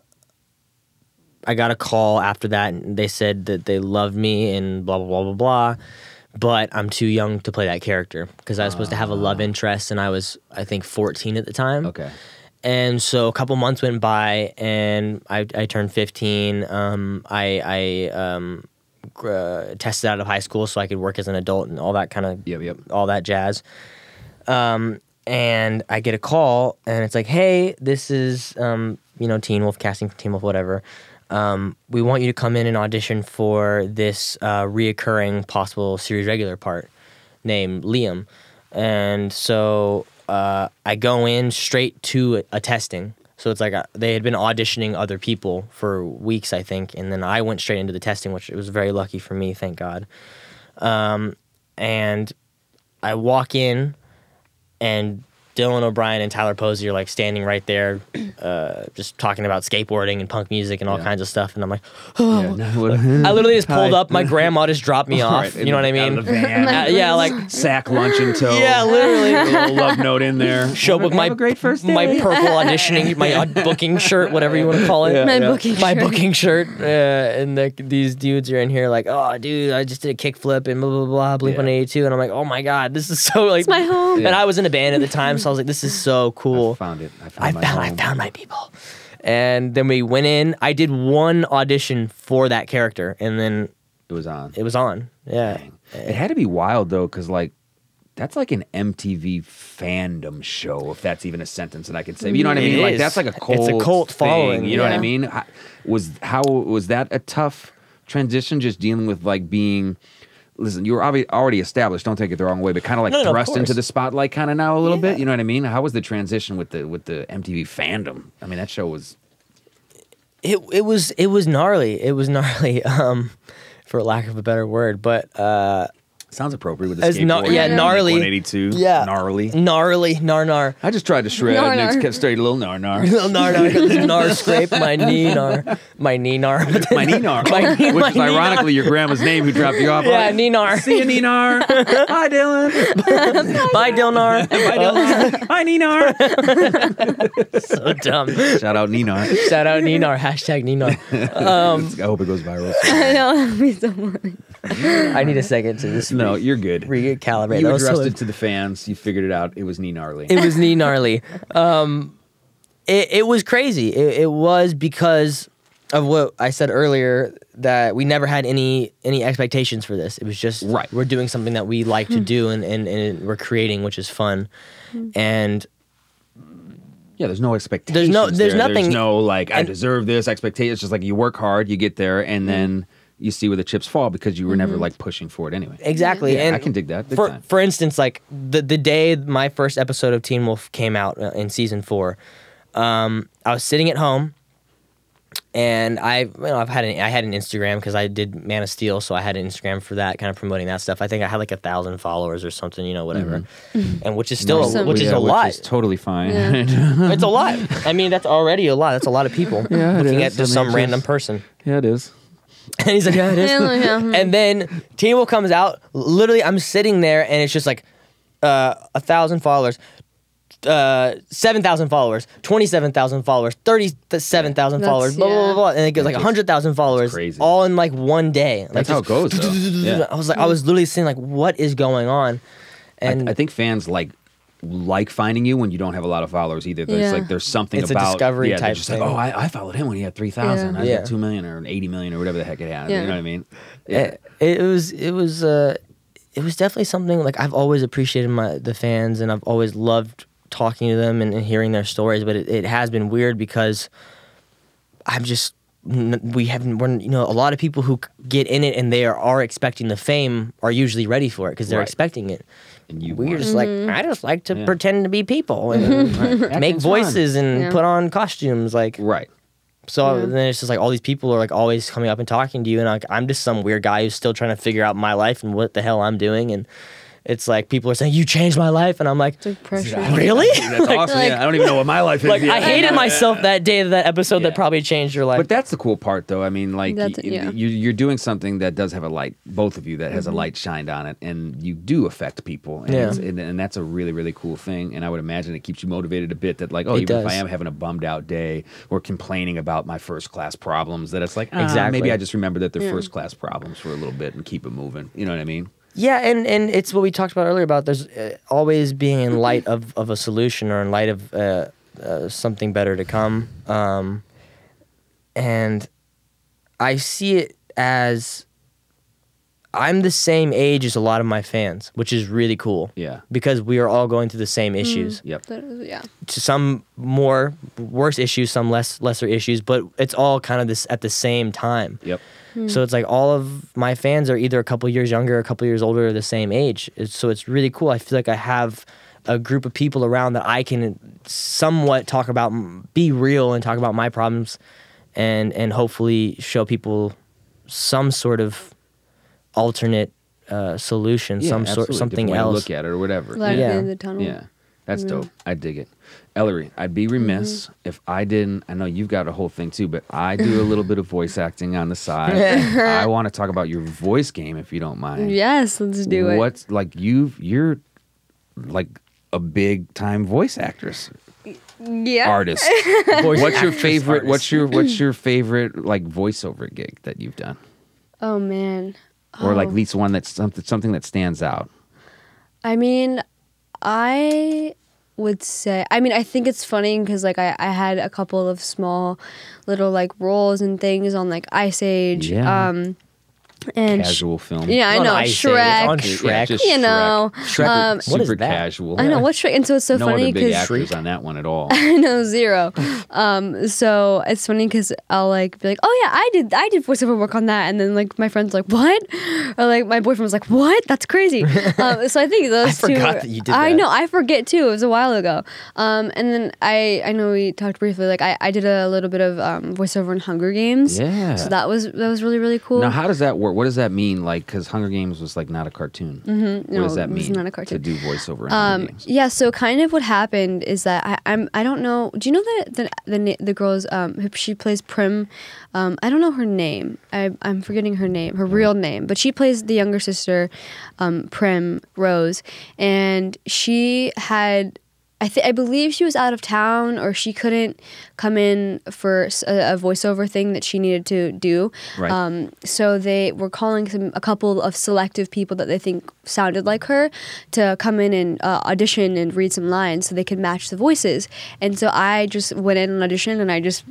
I got a call after that, and they said that they loved me and blah blah blah blah blah. But I'm too young to play that character because I was supposed to have a love interest, and I was I think 14 at the time. Okay. And so a couple months went by, and I, I turned 15. Um, I I um, gr- uh, tested out of high school so I could work as an adult and all that kind of Yep, yep. all that jazz. Um, and I get a call, and it's like, "Hey, this is um, you know Teen Wolf casting for Teen Wolf, whatever. Um, we want you to come in and audition for this uh, reoccurring possible series regular part named Liam." And so uh, I go in straight to a, a testing. So it's like uh they had been auditioning other people for weeks, I think, and then I went straight into the testing, which was very lucky for me, thank God. Um, and I walk in, and Dylan O'Brien and Tyler Posey are like standing right there, uh, just talking about skateboarding and punk music and all Yeah. kinds of stuff. And I'm like, Yeah, no, what- I literally just pulled Hi. up. My grandma just dropped me off. Right, you know what I out mean? of the van. Uh, yeah, like Sack lunch in tow. yeah, literally. A little love note in there. Show up with my a great first day. my purple auditioning, my aud- booking shirt, whatever you want to call it. My booking my shirt. booking shirt, uh, and the, these dudes are in here like, oh, dude, I just did a kickflip and blah blah blah, Blink Yeah. One Eighty Two, and I'm like, oh my god, this is so like, It's my home. And I was in a band at the time, so I was like, this is so cool. I found it. I found I my found I found my people. And then we went in. I did one audition for that character, and then It was on. it was on. Yeah. It had to be wild though, because like that's like an MTV fandom show, if that's even a sentence that I could say. You know what I It mean? Like is. that's like a cult. It's a cult, cult thing, following, You know what I yeah. mean? How- Was how was that a tough transition? Just dealing with like being. Listen, you were already established. Don't take it the wrong way, but kind of like No, no, of thrust into the spotlight, kind of now a little Yeah. bit. You know what I mean? How was the transition with the with the MTV fandom? I mean, that show was it it was it was gnarly. It was gnarly, um, for lack of a better word. But uh, sounds appropriate with the As gnar- skateboard. yeah, gnarly. 182. Yeah. gnarly. gnarly, nar nar. I just tried to shred Nar, and nar. it kept straight a little nar nar. Little nar nar, nar scrape my knee nar, my knee nar. My Ninar, My knee- which my is Ninar. ironically your grandma's name who dropped you off. Yeah, Like, Ninar. See you, Ninar. Hi, Dylan. Bye, Dilnar. Hi, Dylan. Hi, Ninar. so dumb. Shout out Ninar. Shout out Ninar. Hashtag Ninar. Um, I hope it goes viral. I know that'd be so funny. I need a second to just No, you're good. recalibrate. You That was so- addressed it to the fans. You figured it out. It was Ninarly. it was knee gnarly. Um, it, it was crazy. It, it was because of what I said earlier that we never had any any expectations for this. It was just Right. We're doing something that we like to hmm. do and, and, and we're creating, which is fun. Hmm. And Yeah, there's no expectations. There's no- there's there. nothing- There's no like I and- deserve this expectation. It's just like you work hard, you get there, and hmm. then you see where the chips fall because you were never like pushing for it anyway. exactly. Yeah, and I can dig that. For time. for instance, like the the day my first episode of Teen Wolf came out uh, in season four, um, I was sitting at home, and I you know I've had an I had an Instagram because I did Man of Steel, so I had an Instagram for that, kind of promoting that stuff. I think I had like a thousand followers or something, you know, whatever, and which is still a, Awesome. which is Yeah, a lot. Which is totally fine. it's a lot. I mean, that's already a lot. That's a lot of people Yeah, looking is. at just I some mean, random person. yeah, it is. And he's like, yeah, it is. Yeah, yeah, hmm. and then Teen Wolf comes out. Literally, I'm sitting there, and it's just like uh, a thousand followers, uh, seven thousand followers, twenty-seven thousand followers, thirty-seven thousand That's- followers, blah, blah blah yeah. blah, and it goes like hundred thousand followers, crazy. all in like one day. Like That's how it just- goes. Though. Yeah. I was like, I was literally seeing like, what is going on? And I, I think fans like like finding you when you don't have a lot of followers either. There's Yeah. like there's something It's a about discovery yeah, they're type just thing. like, oh, I, I followed him when he had three thousand. Yeah. I Yeah. had two million or eighty million or whatever the heck it had. Yeah. You know what I mean? it, it was it was uh it was definitely something like I've always appreciated my the fans and I've always loved talking to them and, and hearing their stories but it, it has been weird because I'm just we haven't we're, you know a lot of people who get in it and they are, are expecting the fame are usually ready for it because they're Right. expecting it And you we're weren't. just like mm-hmm. I just like to Yeah. pretend to be people and make Acting's fun. voices and Yeah. put on costumes like right. so Yeah. then it's just like all these people are like always coming up and talking to you, and like I'm just some weird guy who's still trying to figure out my life and what the hell I'm doing, and it's like people are saying you changed my life, and I'm like, like pressure. really? That's awesome. like- yeah, I don't even know what my life is. like yet. I hated myself that day of that episode Yeah. that probably changed your life. But that's the cool part, though. I mean, like That's- y- yeah. you, you're doing something that does have a light, both of you, that has Mm-hmm. a light shined on it, and you do affect people, and, Yeah. it's, and, and that's a really, really cool thing. And I would imagine it keeps you motivated a bit. That like, oh, It even if I am having a bummed out day or complaining about my first class problems, that it's like, ah, Exactly. maybe I just remember that they're Yeah. first class problems for a little bit and keep it moving. You know what I mean? Yeah, and and it's what we talked about earlier about there's uh, always being in light of of a solution or in light of uh, uh, something better to come, um, and I see it as I'm the same age as a lot of my fans, which is really cool. Yeah. because we are all going through the same issues. Yep. That is- yeah. To some more worse issues, some less lesser issues, but it's all kind of this at the same time. Yep. So it's like all of my fans are either a couple years younger, a couple years older, or the same age. It's, so it's really cool. I feel like I have a group of people around that I can somewhat talk about, be real, and talk about my problems, and and hopefully show people some sort of alternate uh, solution, Yeah, some sort absolutely. something Different way to else. look at it or whatever. Light Yeah. at the end of the tunnel. Yeah, that's Yeah. dope. I dig it. Ellery, I'd be remiss Mm-hmm. if I didn't. I know you've got a whole thing too, but I do a little bit of voice acting on the side. I want to talk about your voice game, if you don't mind. Yes, let's do it. What's like you've You're like a big time voice actress, Yeah. artist. Voice what's your favorite? artist. What's your What's your favorite like voiceover gig that you've done, Oh man. or like Oh. at least one that's something something that stands out? I mean, I would say. I mean, I think it's funny because like I, I had a couple of small, little like roles and things on like Ice Age. Yeah. Um, and Casual film. yeah, I know Ice Age, Shrek. on Yeah, Shrek. just you know, Shrek- um, What is super that? casual. I know what's Shrek, and so it's so no funny other big because actors on that one at all. I know zero. Um, so it's funny because I'll like be like, oh yeah, I did, I did voiceover work on that, and then like my friends like, what? Or like my boyfriend was like, what? That's crazy. um, so I think those I two. forgot were- that you did that. I that. know, I forget too. It was a while ago. Um, and then I, I know we talked briefly. Like I, I did a little bit of um, voiceover in Hunger Games. Yeah. So that was that was really really cool. Now, how does that work? What does that mean? Like, because Hunger Games was like not a cartoon. Mm-hmm. No, what does that it was mean? not a cartoon. To do voiceover Um, Games. yeah, so kind of what happened is that I, I'm I don't know. Do you know the the the, the girl's um who she plays Prim? Um, I don't know her name. I I'm forgetting her name, her real name, but she plays the younger sister, um, Prim Rose, and she had. I th- I believe she was out of town or she couldn't come in for a voiceover thing that she needed to do. Right. Um, so they were calling some a couple of selective people that they think sounded like her to come in and uh, audition and read some lines so they could match the voices. And so I just went in and auditioned and I just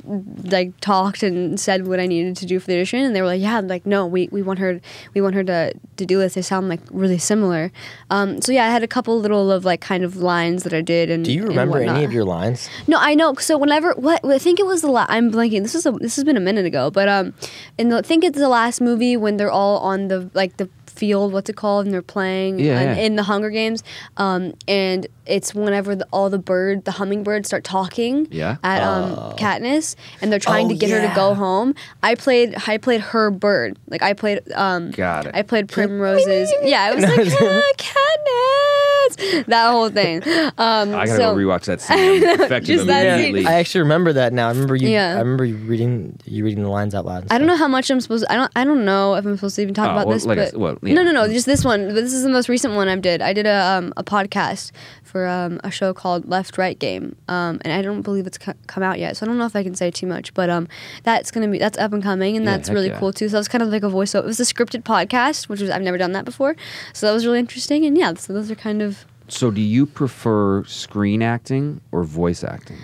like talked and said what I needed to do for the audition and they were like, yeah, like no, we, we want her we want her to to do this. They sound like really similar. Um, so yeah, I had a couple little of like kind of lines that I did. And Do you remember any of your lines? No, I know. So whenever what I think it was the last. I'm blanking. This is a this has been a minute ago, but um, in the I think it's the last movie when they're all on the like the field. What's it called? And they're playing Yeah, in, yeah. in the Hunger Games. Um, and it's whenever the, all the bird, the hummingbirds start talking. Yeah. At um Katniss, and they're trying Oh, to get her to go home. I played I played her bird. Like I played um. Got it. I played Primrose's. yeah, I was like ah, Katniss. That whole thing. Um, I gotta so, go rewatch that scene. Effective Just that scene. immediately. I actually remember that now. I remember you. Yeah. I remember you reading you reading the lines out loud. I don't know how much I'm supposed. To, I don't. I don't know if I'm supposed to even talk Oh, about well, this. like but said- well, yeah. no, no, no. Just this one. But this is the most recent one I did. I did a um, a podcast for um, a show called Left Right Game, um, and I don't believe it's co- come out yet. So I don't know if I can say too much. But um, that's gonna be that's up and coming, and Yeah, that's really yeah. cool too. So it's kind of like a voiceover. It was a scripted podcast, which was I've never done that before. So that was really interesting. And yeah, so those are kind of so, do you prefer screen acting or voice acting?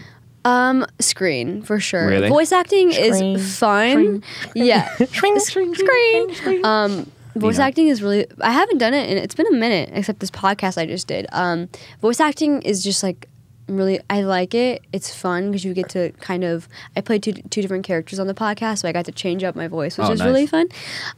Um, screen for sure. Really? Voice acting Screen. is fun. Yeah. screen, screen, Um, voice know. acting is really. I haven't done it, and it's been a minute. Except this podcast I just did. Um, voice acting is just like really. I like it. It's fun because you get to kind of. I played two two different characters on the podcast, so I got to change up my voice, which Oh, is nice. really fun.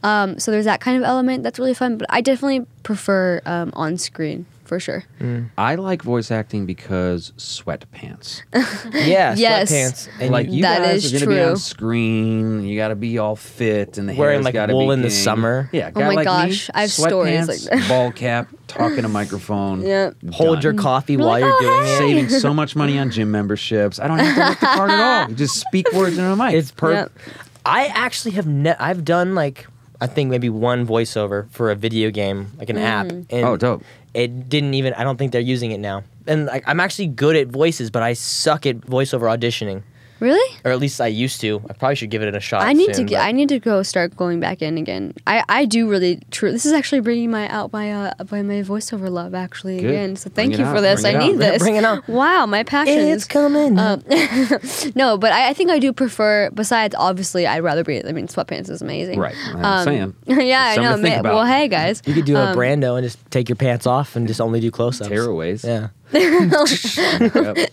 Um, so there's that kind of element that's really fun. But I definitely prefer um, on screen for sure. Mm. I like voice acting because sweatpants. Yeah, Yes. sweatpants. And like you, you That guys is are gonna be on true. screen. You got to be all fit and the Wearing, hair's like, gotta wool be in the summer. Yeah. Oh my like me, gosh, I have stories like that. Ball cap, talking in a microphone. Yeah. hold your coffee You're while like, you're "Oh, doing hey." it. Saving so much money on gym memberships. I don't have to work the part at all. You just speak words into a mic. It's perfect. Yep. I actually have ne- I've done like I think maybe one voiceover for a video game, like an app. Mm. And Oh, dope. It didn't even. I don't think they're using it now. And like I'm actually good at voices, but I suck at voiceover auditioning, Really? or at least I used to. I probably should give it a shot. I need to get. I need to go start going back in again. I, I do really true. This is actually bringing my out my uh by my voiceover love actually Good. again. So thank it you out, for this. bring I it out. need Bring- this. bring it out. Wow, my passion. It's coming. Um, no, but I, I think I do prefer. Besides, obviously, I'd rather be. I mean, sweatpants is amazing. Right. I'm saying. yeah, I know. to think man. about. Well, hey guys. you could do a um, Brando and just take your pants off and just only do close-ups. Tearaways. Yeah.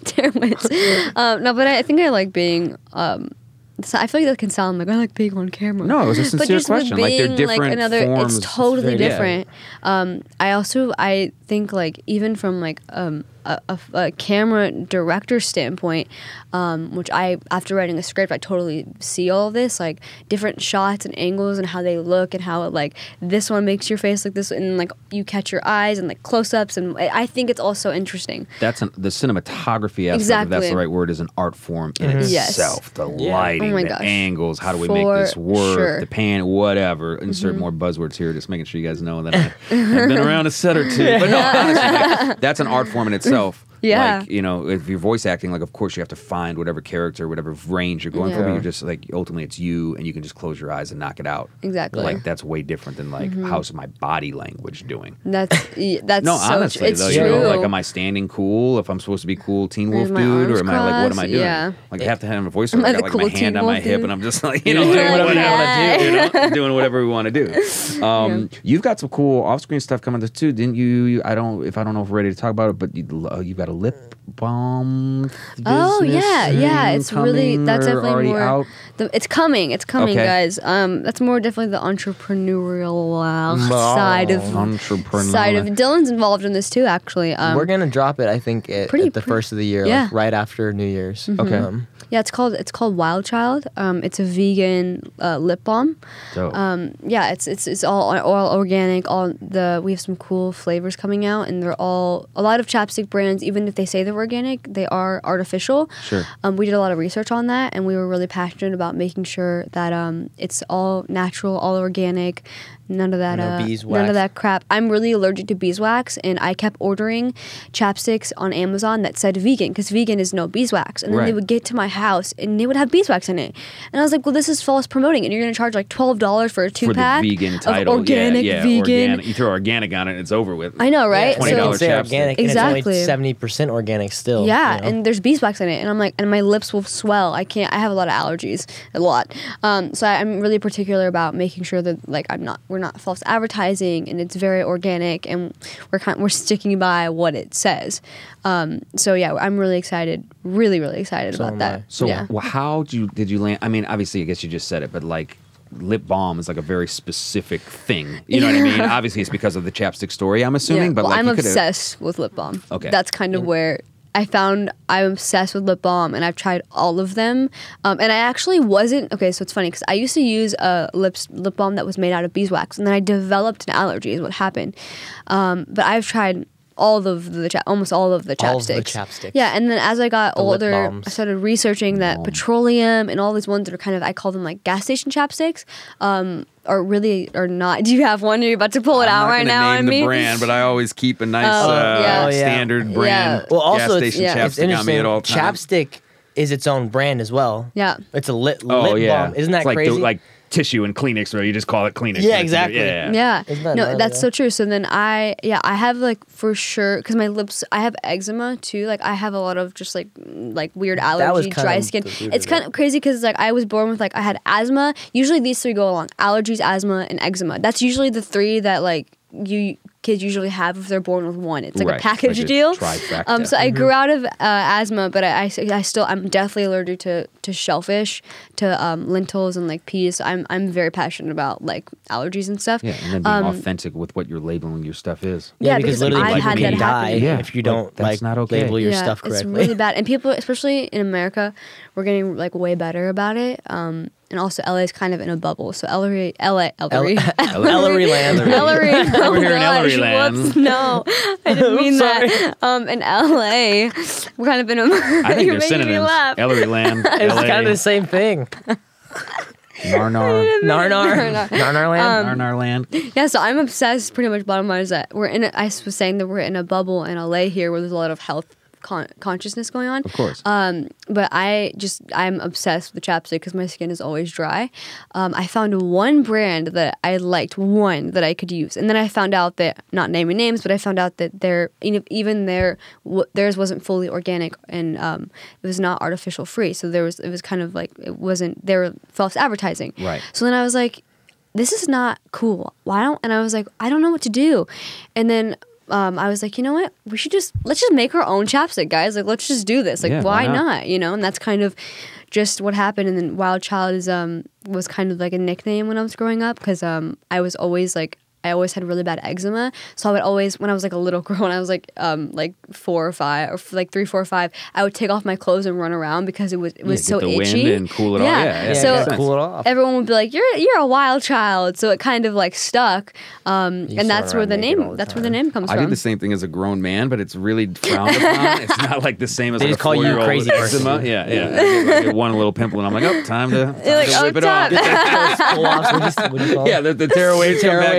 Termites. um, no, but I, I think I like being. Um, so I feel like that can sound like I like being on camera. No, it was a but sincere just with being, Like, they're different another, forms. It's totally different. Um, I also I think like even from like um, a, a, a camera director standpoint, um, which I after writing a script I totally see all of this like different shots and angles and how they look and how it like this one makes your face like this and like you catch your eyes and like close ups and I I think it's also interesting. That's an, the cinematography aspect. If that's the right word. Is an art form in Yes. itself. The Yeah. lighting, Oh the angles. How do we make this work? sure. Mm-hmm. The pan, whatever. Insert more buzzwords here. Just making sure you guys know that I, I've been around a set or two. But no, honestly, that's an art form in itself. itself. Yeah. Like, you know, if you're voice acting, like, of course you have to find whatever character, whatever range you're going for, but you're just like, ultimately it's you and you can just close your eyes and knock it out. Exactly. Mm-hmm. Like, that's way different than like, how's my body language doing? That's that's No, so honestly, tr- though, true. you know, like, am I standing cool? If I'm supposed to be cool Teen Wolf dude, or am I like, what am I doing? Yeah. Like, I have to have a voice. I got like cool my hand on my Wolf hip, dude? and I'm just like, you know, doing whatever I want to do. You know, doing whatever we want to do. Um, You've got some cool off-screen stuff coming too, didn't you? I don't, if I don't know if we're ready to talk about it, but you, uh, you got a lip balm. Oh yeah, yeah. It's really that's definitely more. The, it's coming. It's coming, Okay. guys. Um, that's more definitely the entrepreneurial uh, side of Entrepreneur. side of. Dylan's involved in this too, actually. Um, We're gonna drop it, I think, at, pretty- at the first of the year, yeah. like right after New Year's. Okay. Um, yeah, it's called it's called Wild Child. Um, it's a vegan uh, lip balm. Dope. Um, yeah, it's it's it's all all organic. All the we have some cool flavors coming out, and they're all a lot of chapstick brands. Even if they say they're organic, they are artificial. Sure. Um, we did a lot of research on that, and we were really passionate about making sure that um, it's all natural, all organic, none of that No uh, none of that crap. I'm really allergic to beeswax, and I kept ordering chapsticks on Amazon that said vegan because vegan is no beeswax, and then they would get to my house and they would have beeswax in it, and I was like, well, this is false promoting, and you're gonna charge like twelve dollars for a two for pack vegan of title, organic yeah, yeah, vegan. Organic. You throw organic on it, and it's over with. I know, right? yeah, Twenty so dollar you can say chapstick. organic, Exactly. seventy percent organic still. Yeah, you know? and there's beeswax in it, and I'm like, and my lips will swell. I can't. I have a lot of allergies, a lot. Um, so I, I'm really particular about making sure that like I'm not, we're not false advertising, and it's very organic, and we're kind, we're sticking by what it says. Um, so yeah, I'm really excited, really, really excited So about that. I. So yeah. well, how did you did you land? I mean, obviously, I guess you just said it, but like lip balm is like a very specific thing. You know what I mean? Obviously, it's because of the chapstick story. I'm assuming, Yeah, but well, like I'm obsessed with lip balm. Okay. that's kind of where I found I'm obsessed with lip balm, and I've tried all of them. Um, and I actually wasn't okay. So it's funny because I used to use a lips lip balm that was made out of beeswax, and then I developed an allergy. Is what happened. Um, but I've tried all of the cha- almost all of the chapsticks. All of the chapsticks. Yeah, and then as I got The lip older, balms. I started researching that petroleum and all these ones that are kind of I call them like gas station chapsticks. Um, are really or not. Do you have one? Are you about to pull it I'm out not right gonna now name on the brand, but I always keep a nice Oh, uh, yeah. Oh, yeah. standard brand Yeah. Well, also gas it's, station yeah. chapstick it's on me at all times. Chapstick is its own brand as well. Yeah. It's a lip, Oh lip yeah, balm. Isn't that it's like the- crazy? like tissue and Kleenex, or you just call it Kleenex. Yeah, exactly. Yeah, Yeah. Isn't that no, nuts? that's Yeah. so true. So then I, yeah, I have like for sure because my lips, I have eczema too. Like I have a lot of just like like weird allergy, dry skin. It's kind of crazy because like I was born with like I had asthma. Usually these three go along: allergies, asthma, and eczema. That's usually the three that like you kids usually have if they're born with one. It's like Right, a package like a deal. trifecta. Um, so I Mm-hmm. grew out of uh, asthma, but I, I, I still I'm definitely allergic to to shellfish, to um, lentils and like peas. So I'm I'm very passionate about like allergies and stuff. Yeah, and then being Um, authentic with what you're labeling your stuff is. yeah, yeah, because, because literally I people had can that die. Yeah, if you don't that's like not okay. label your yeah, stuff It's correctly. really bad, and people, especially in America, we're getting like way better about it. Um, and also LA is kind of in a bubble. So Ellery, LA, Ellery, Ellery land. Ellery. Oh We're here in Ellery land. whoops, no, I didn't mean that. Um, in LA, we're kind of in a. I think you're they're making me synonyms. laugh. Ellery Land, It's LA, kind of the same thing. Narnar, Narnar. Narnar land. Narnar Land. Yeah, so I'm obsessed. Pretty much, bottom line is that we're in. A, I was saying that we're in a bubble in LA here, where there's a lot of health con- consciousness going on. Of course. Um, but I just I'm obsessed with the chapstick because my skin is always dry. Um, I found one brand that I liked, one that I could use, and then I found out that not naming names, but I found out that their even even their w- theirs wasn't fully organic and um, it was not artificial free. So there was it was kind of like it wasn't they were false advertising. Right. So then I was like, this is not cool. Why don't? And I was like, I don't know what to do. And then um, I was like, you know what? We should just let's just make our own chapstick, guys. Like, let's just do this. Like, Yeah, why why, not? not? You know. And that's kind of just what happened. And then Wild Child is um was kind of like a nickname when I was growing up because um I was always like. I always had really bad eczema, so I would always, when I was like a little girl, when I was like, um, like four or five, or like three, four or five, I would take off my clothes and run around because it was it was get so the wind itchy and cool it off. Yeah, yeah, Yeah, so cool it off. everyone would be like, "You're you're a wild child," so it kind of like stuck, um, You and that's where the name the that's where the name comes I from. I did the same thing as a grown man, but it's really frowned upon. it's not like the same as They like just a call you a four-year-old crazy with person. eczema. Yeah, yeah. I get, one little pimple, and I'm like, oh, time to, time You're like, to "Oh, whip it off. Pull-offs, what do you- what do you call it? yeah, the, the tearaways come back.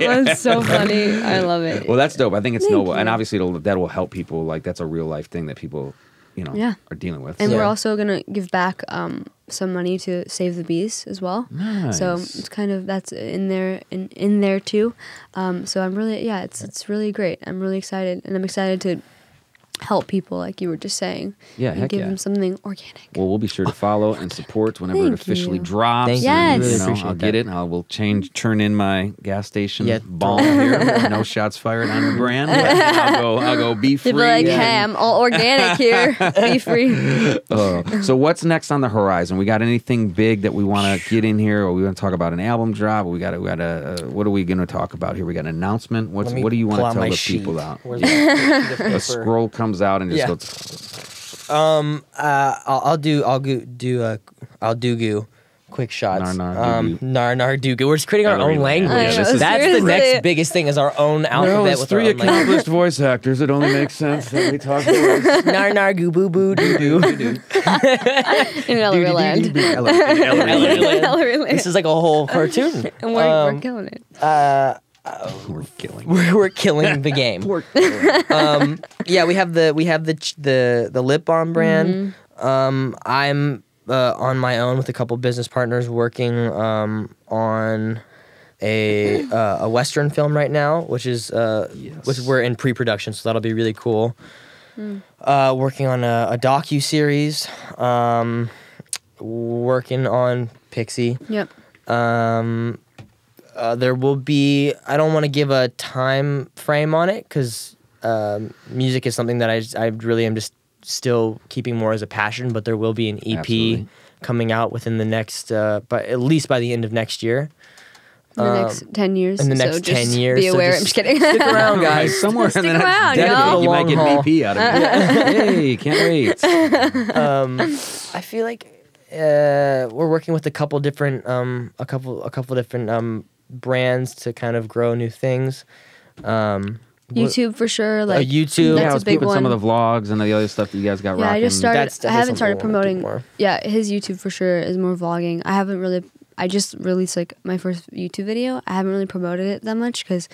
Yeah, That's so funny. I love it. Well, that's dope. I think it's Thank noble, and obviously it'll, that will help people. Like that's a real life thing that people, you know, Yeah. are dealing with. And So- we're also gonna give back um, some money to save the bees as well. Nice. So it's kind of that's in there in, in there too. Um, so I'm really yeah, it's it's really great. I'm really excited, and I'm excited to help people like you were just saying. Yeah, and heck give yeah. them something organic. Well, we'll be sure to follow and support whenever it officially you. drops. Thank you. and, Yes. you know, I'll get it. I will change, turn in my gas station Yeah. bomb here. no shots fired on the brand. I'll go. I'll go. Be free. They'd be like, and- "Hey, I'm all organic here. Be free." Uh, so what's next on the horizon? We got anything big that we want to get in here, or we want to talk about an album drop? We got. We got a. Uh, what are we going to talk about here? We got an announcement. What's what do you want to tell the sheet. people out? Yeah. the a scroll comes out and just Yeah. goes. Um, uh, I'll, I'll do, I'll go, do, uh, I'll do goo. Quick shots. Nar, nar, um, doo-goo. nar nar do We're just creating our own Land. language. I know, That's the seriously. next biggest thing is our own alphabet with our own language. voice actors. It only makes sense that we talk voice. nar nar goo boo boo doo doo. In Ellery Land. Land. This is like a whole cartoon. And we're, we're Um, killing it. We're killing. we're, we're killing the game. um, yeah, we have the we have the ch- the the lip balm brand. Um, I'm uh, on my own with a couple business partners working um, on a uh, a western film right now, which is uh, which we're in pre production, so that'll be really cool. Uh, working on a, a docu series. Um, working on Pixie. Yep. Um, uh, there will be. I don't want to give a time frame on it because um, music is something that I I really am just still keeping more as a passion. But there will be an EP Absolutely. coming out within the next, uh, but at least by the end of next year. In the Um, next ten years. in the so next just 10 years, Be so aware. just I'm just kidding. Stick around, Guys, guys. somewhere Stick in the next around, decade, y'all. you might get an EP out of it. hey, can't wait. um, I feel like uh, we're working with a couple different um, a couple a couple different um, brands to kind of grow new things. Um, what- YouTube for sure. Like YouTube. yeah, I was a big peeping some of the vlogs and the other stuff that you guys got Yeah, rocking. I just started. That's I haven't started something I wanna do promoting. more. Yeah, his YouTube for sure is more vlogging. I haven't really. I just released like my first YouTube video. I haven't really promoted it that much because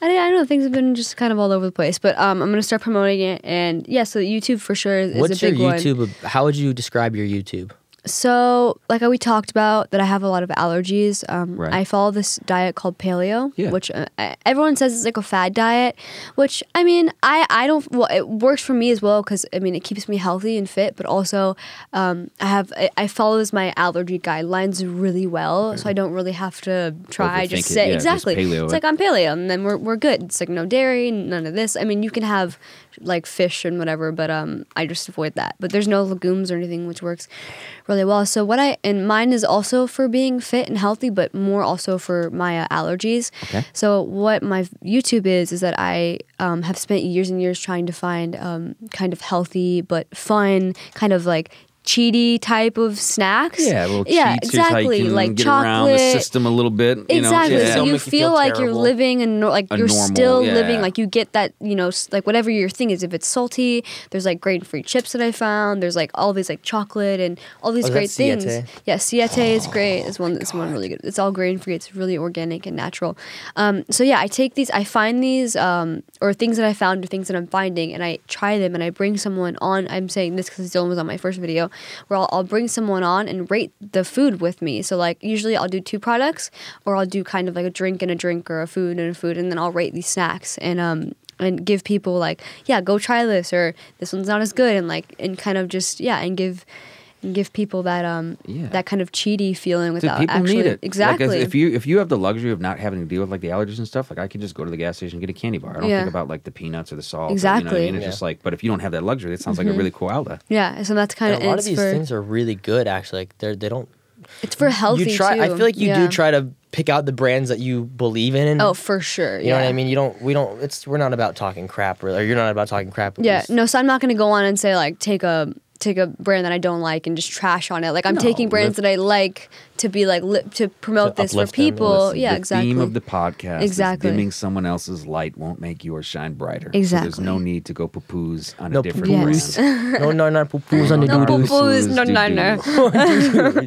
I, I don't know things have been just kind of all over the place. But um, I'm gonna start promoting it, and yeah, so YouTube for sure is, is a big one. YouTube? ab- How would you describe your YouTube? So, like we talked about, that I have a lot of allergies. Um, Right. I follow this diet called paleo, Yeah. which uh, I- everyone says it's like a fad diet. Which I mean, I I don't. Well, it works for me as well because I mean it keeps me healthy and fit. But also, um, I have I, I my allergy guidelines really well, so I don't really have to try. Overthink Just it. say Yeah, just exactly. paleo it's it. like I'm paleo, and then we're we're good. It's like no dairy, none of this. I mean, you can have like fish and whatever, but um, I just avoid that. But there's no legumes or anything, which works really well. So what I and mine is also for being fit and healthy, but more also for my uh, allergies. Okay. So what my YouTube is is that I um, have spent years and years trying to find um, kind of healthy but fun, kind of like cheaty type of snacks. Yeah, little yeah, cheats. Here's how you exactly. like get chocolate. around the system a little bit. You exactly. Know? Yeah. So Don't you feel feel like you're living and like A you're normal- still yeah. living like you get that you know like whatever your thing is. If it's salty, there's like grain free chips that I found. There's like all these like chocolate and all these Oh, great things. Siete? Yeah, Siete is great. It's one. It's one really good. It's all grain free. It's really organic and natural. Um, so yeah, I take these. I find these um, or things that I found or things that I'm finding, and I try them, and I bring someone on. I'm saying this because Dylan was on my first video, where I'll, I'll bring someone on and rate the food with me. So like usually I'll do two products, or I'll do kind of like a drink and a drink, or a food and a food, and then I'll rate these snacks and um and give people like yeah go try this or this one's not as good and like and kind of just yeah and give give people that um Yeah. that kind of cheaty feeling without people actually need it. exactly Like, if you if you have the luxury of not having to deal with like the allergies and stuff, like I can just go to the gas station and get a candy bar. I don't Yeah. think about like the peanuts or the salt. or, You know what I Exactly. mean? It's just like, but if you don't have that luxury, it sounds like a really cool outlet. yeah so that's kind of a lot of these for things are really good. Actually, like they're they don't. it's for healthy you try. too. I feel like you yeah. do try to pick out the brands that you believe in. Oh for sure You know what. I mean? You don't. We don't. It's. We're not about talking crap. Or you're not about talking crap. Yeah, no, so I'm not gonna go on and say like take a take a brand that I don't like and just trash on it. Like I'm No, taking brands lift- that I like to be like li- to promote To this for uplift them, people. Yeah, the exactly. theme of the podcast Exactly. is dimming someone else's light won't make yours shine brighter. So there's no need to go poo-poos on No a different poo-poos. brand. No, no, no, poo poos on the No doo poo-poos, no, no, no.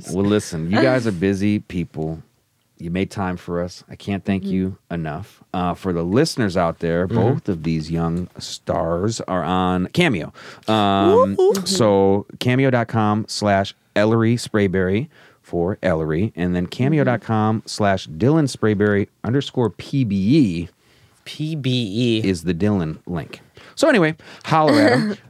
Well, listen, you guys are busy people. You made time for us. I can't thank you enough. Uh, for the listeners out there, both of these young stars are on Cameo. Um, so cameo.com slash Ellery Sprayberry for Ellery, and then cameo.com slash Dylan Sprayberry underscore PBE PBE. is the Dylan link. So anyway, holler at him.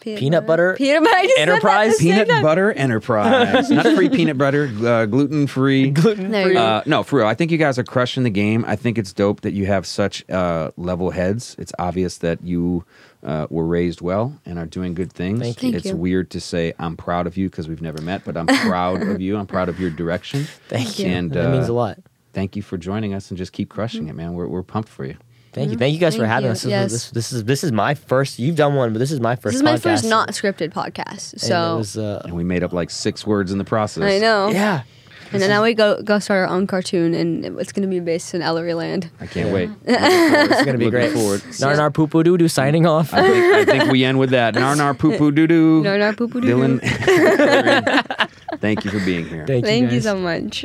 Peanut butter Peanut butter. I just said that Enterprise? at the same Peanut time. Butter Enterprise. Not free peanut butter, uh, gluten free. gluten free. Uh, no, for real. I think you guys are crushing the game. I think it's dope that you have such uh, level heads. It's obvious that you uh, were raised well and are doing good things. Thank you. Thank it's you. weird to say I'm proud of you because we've never met, but I'm proud of you. I'm proud of your direction. Thank you. And that means uh, a lot. Thank you for joining us and just keep crushing it, man. We're, we're pumped for you. Thank you. Thank you guys for having you. us. This, Yes. is, this, this is this is my first. You've done one, but this is my first. This is my podcast. first not scripted podcast. So it was, uh, And we made up like six words in the process. I know. yeah. And then now we go go start our own cartoon, and it's going to be based in Ellery Land. I can't wait. It's gonna be Looking great. forward. Narnar poo poo doo doo signing off. I think, I think we end with that. Nar nar poo poo doo doo. Nar nar poo poo doo doo. Dylan. Thank you for being here. Thank, Thank you guys. so much.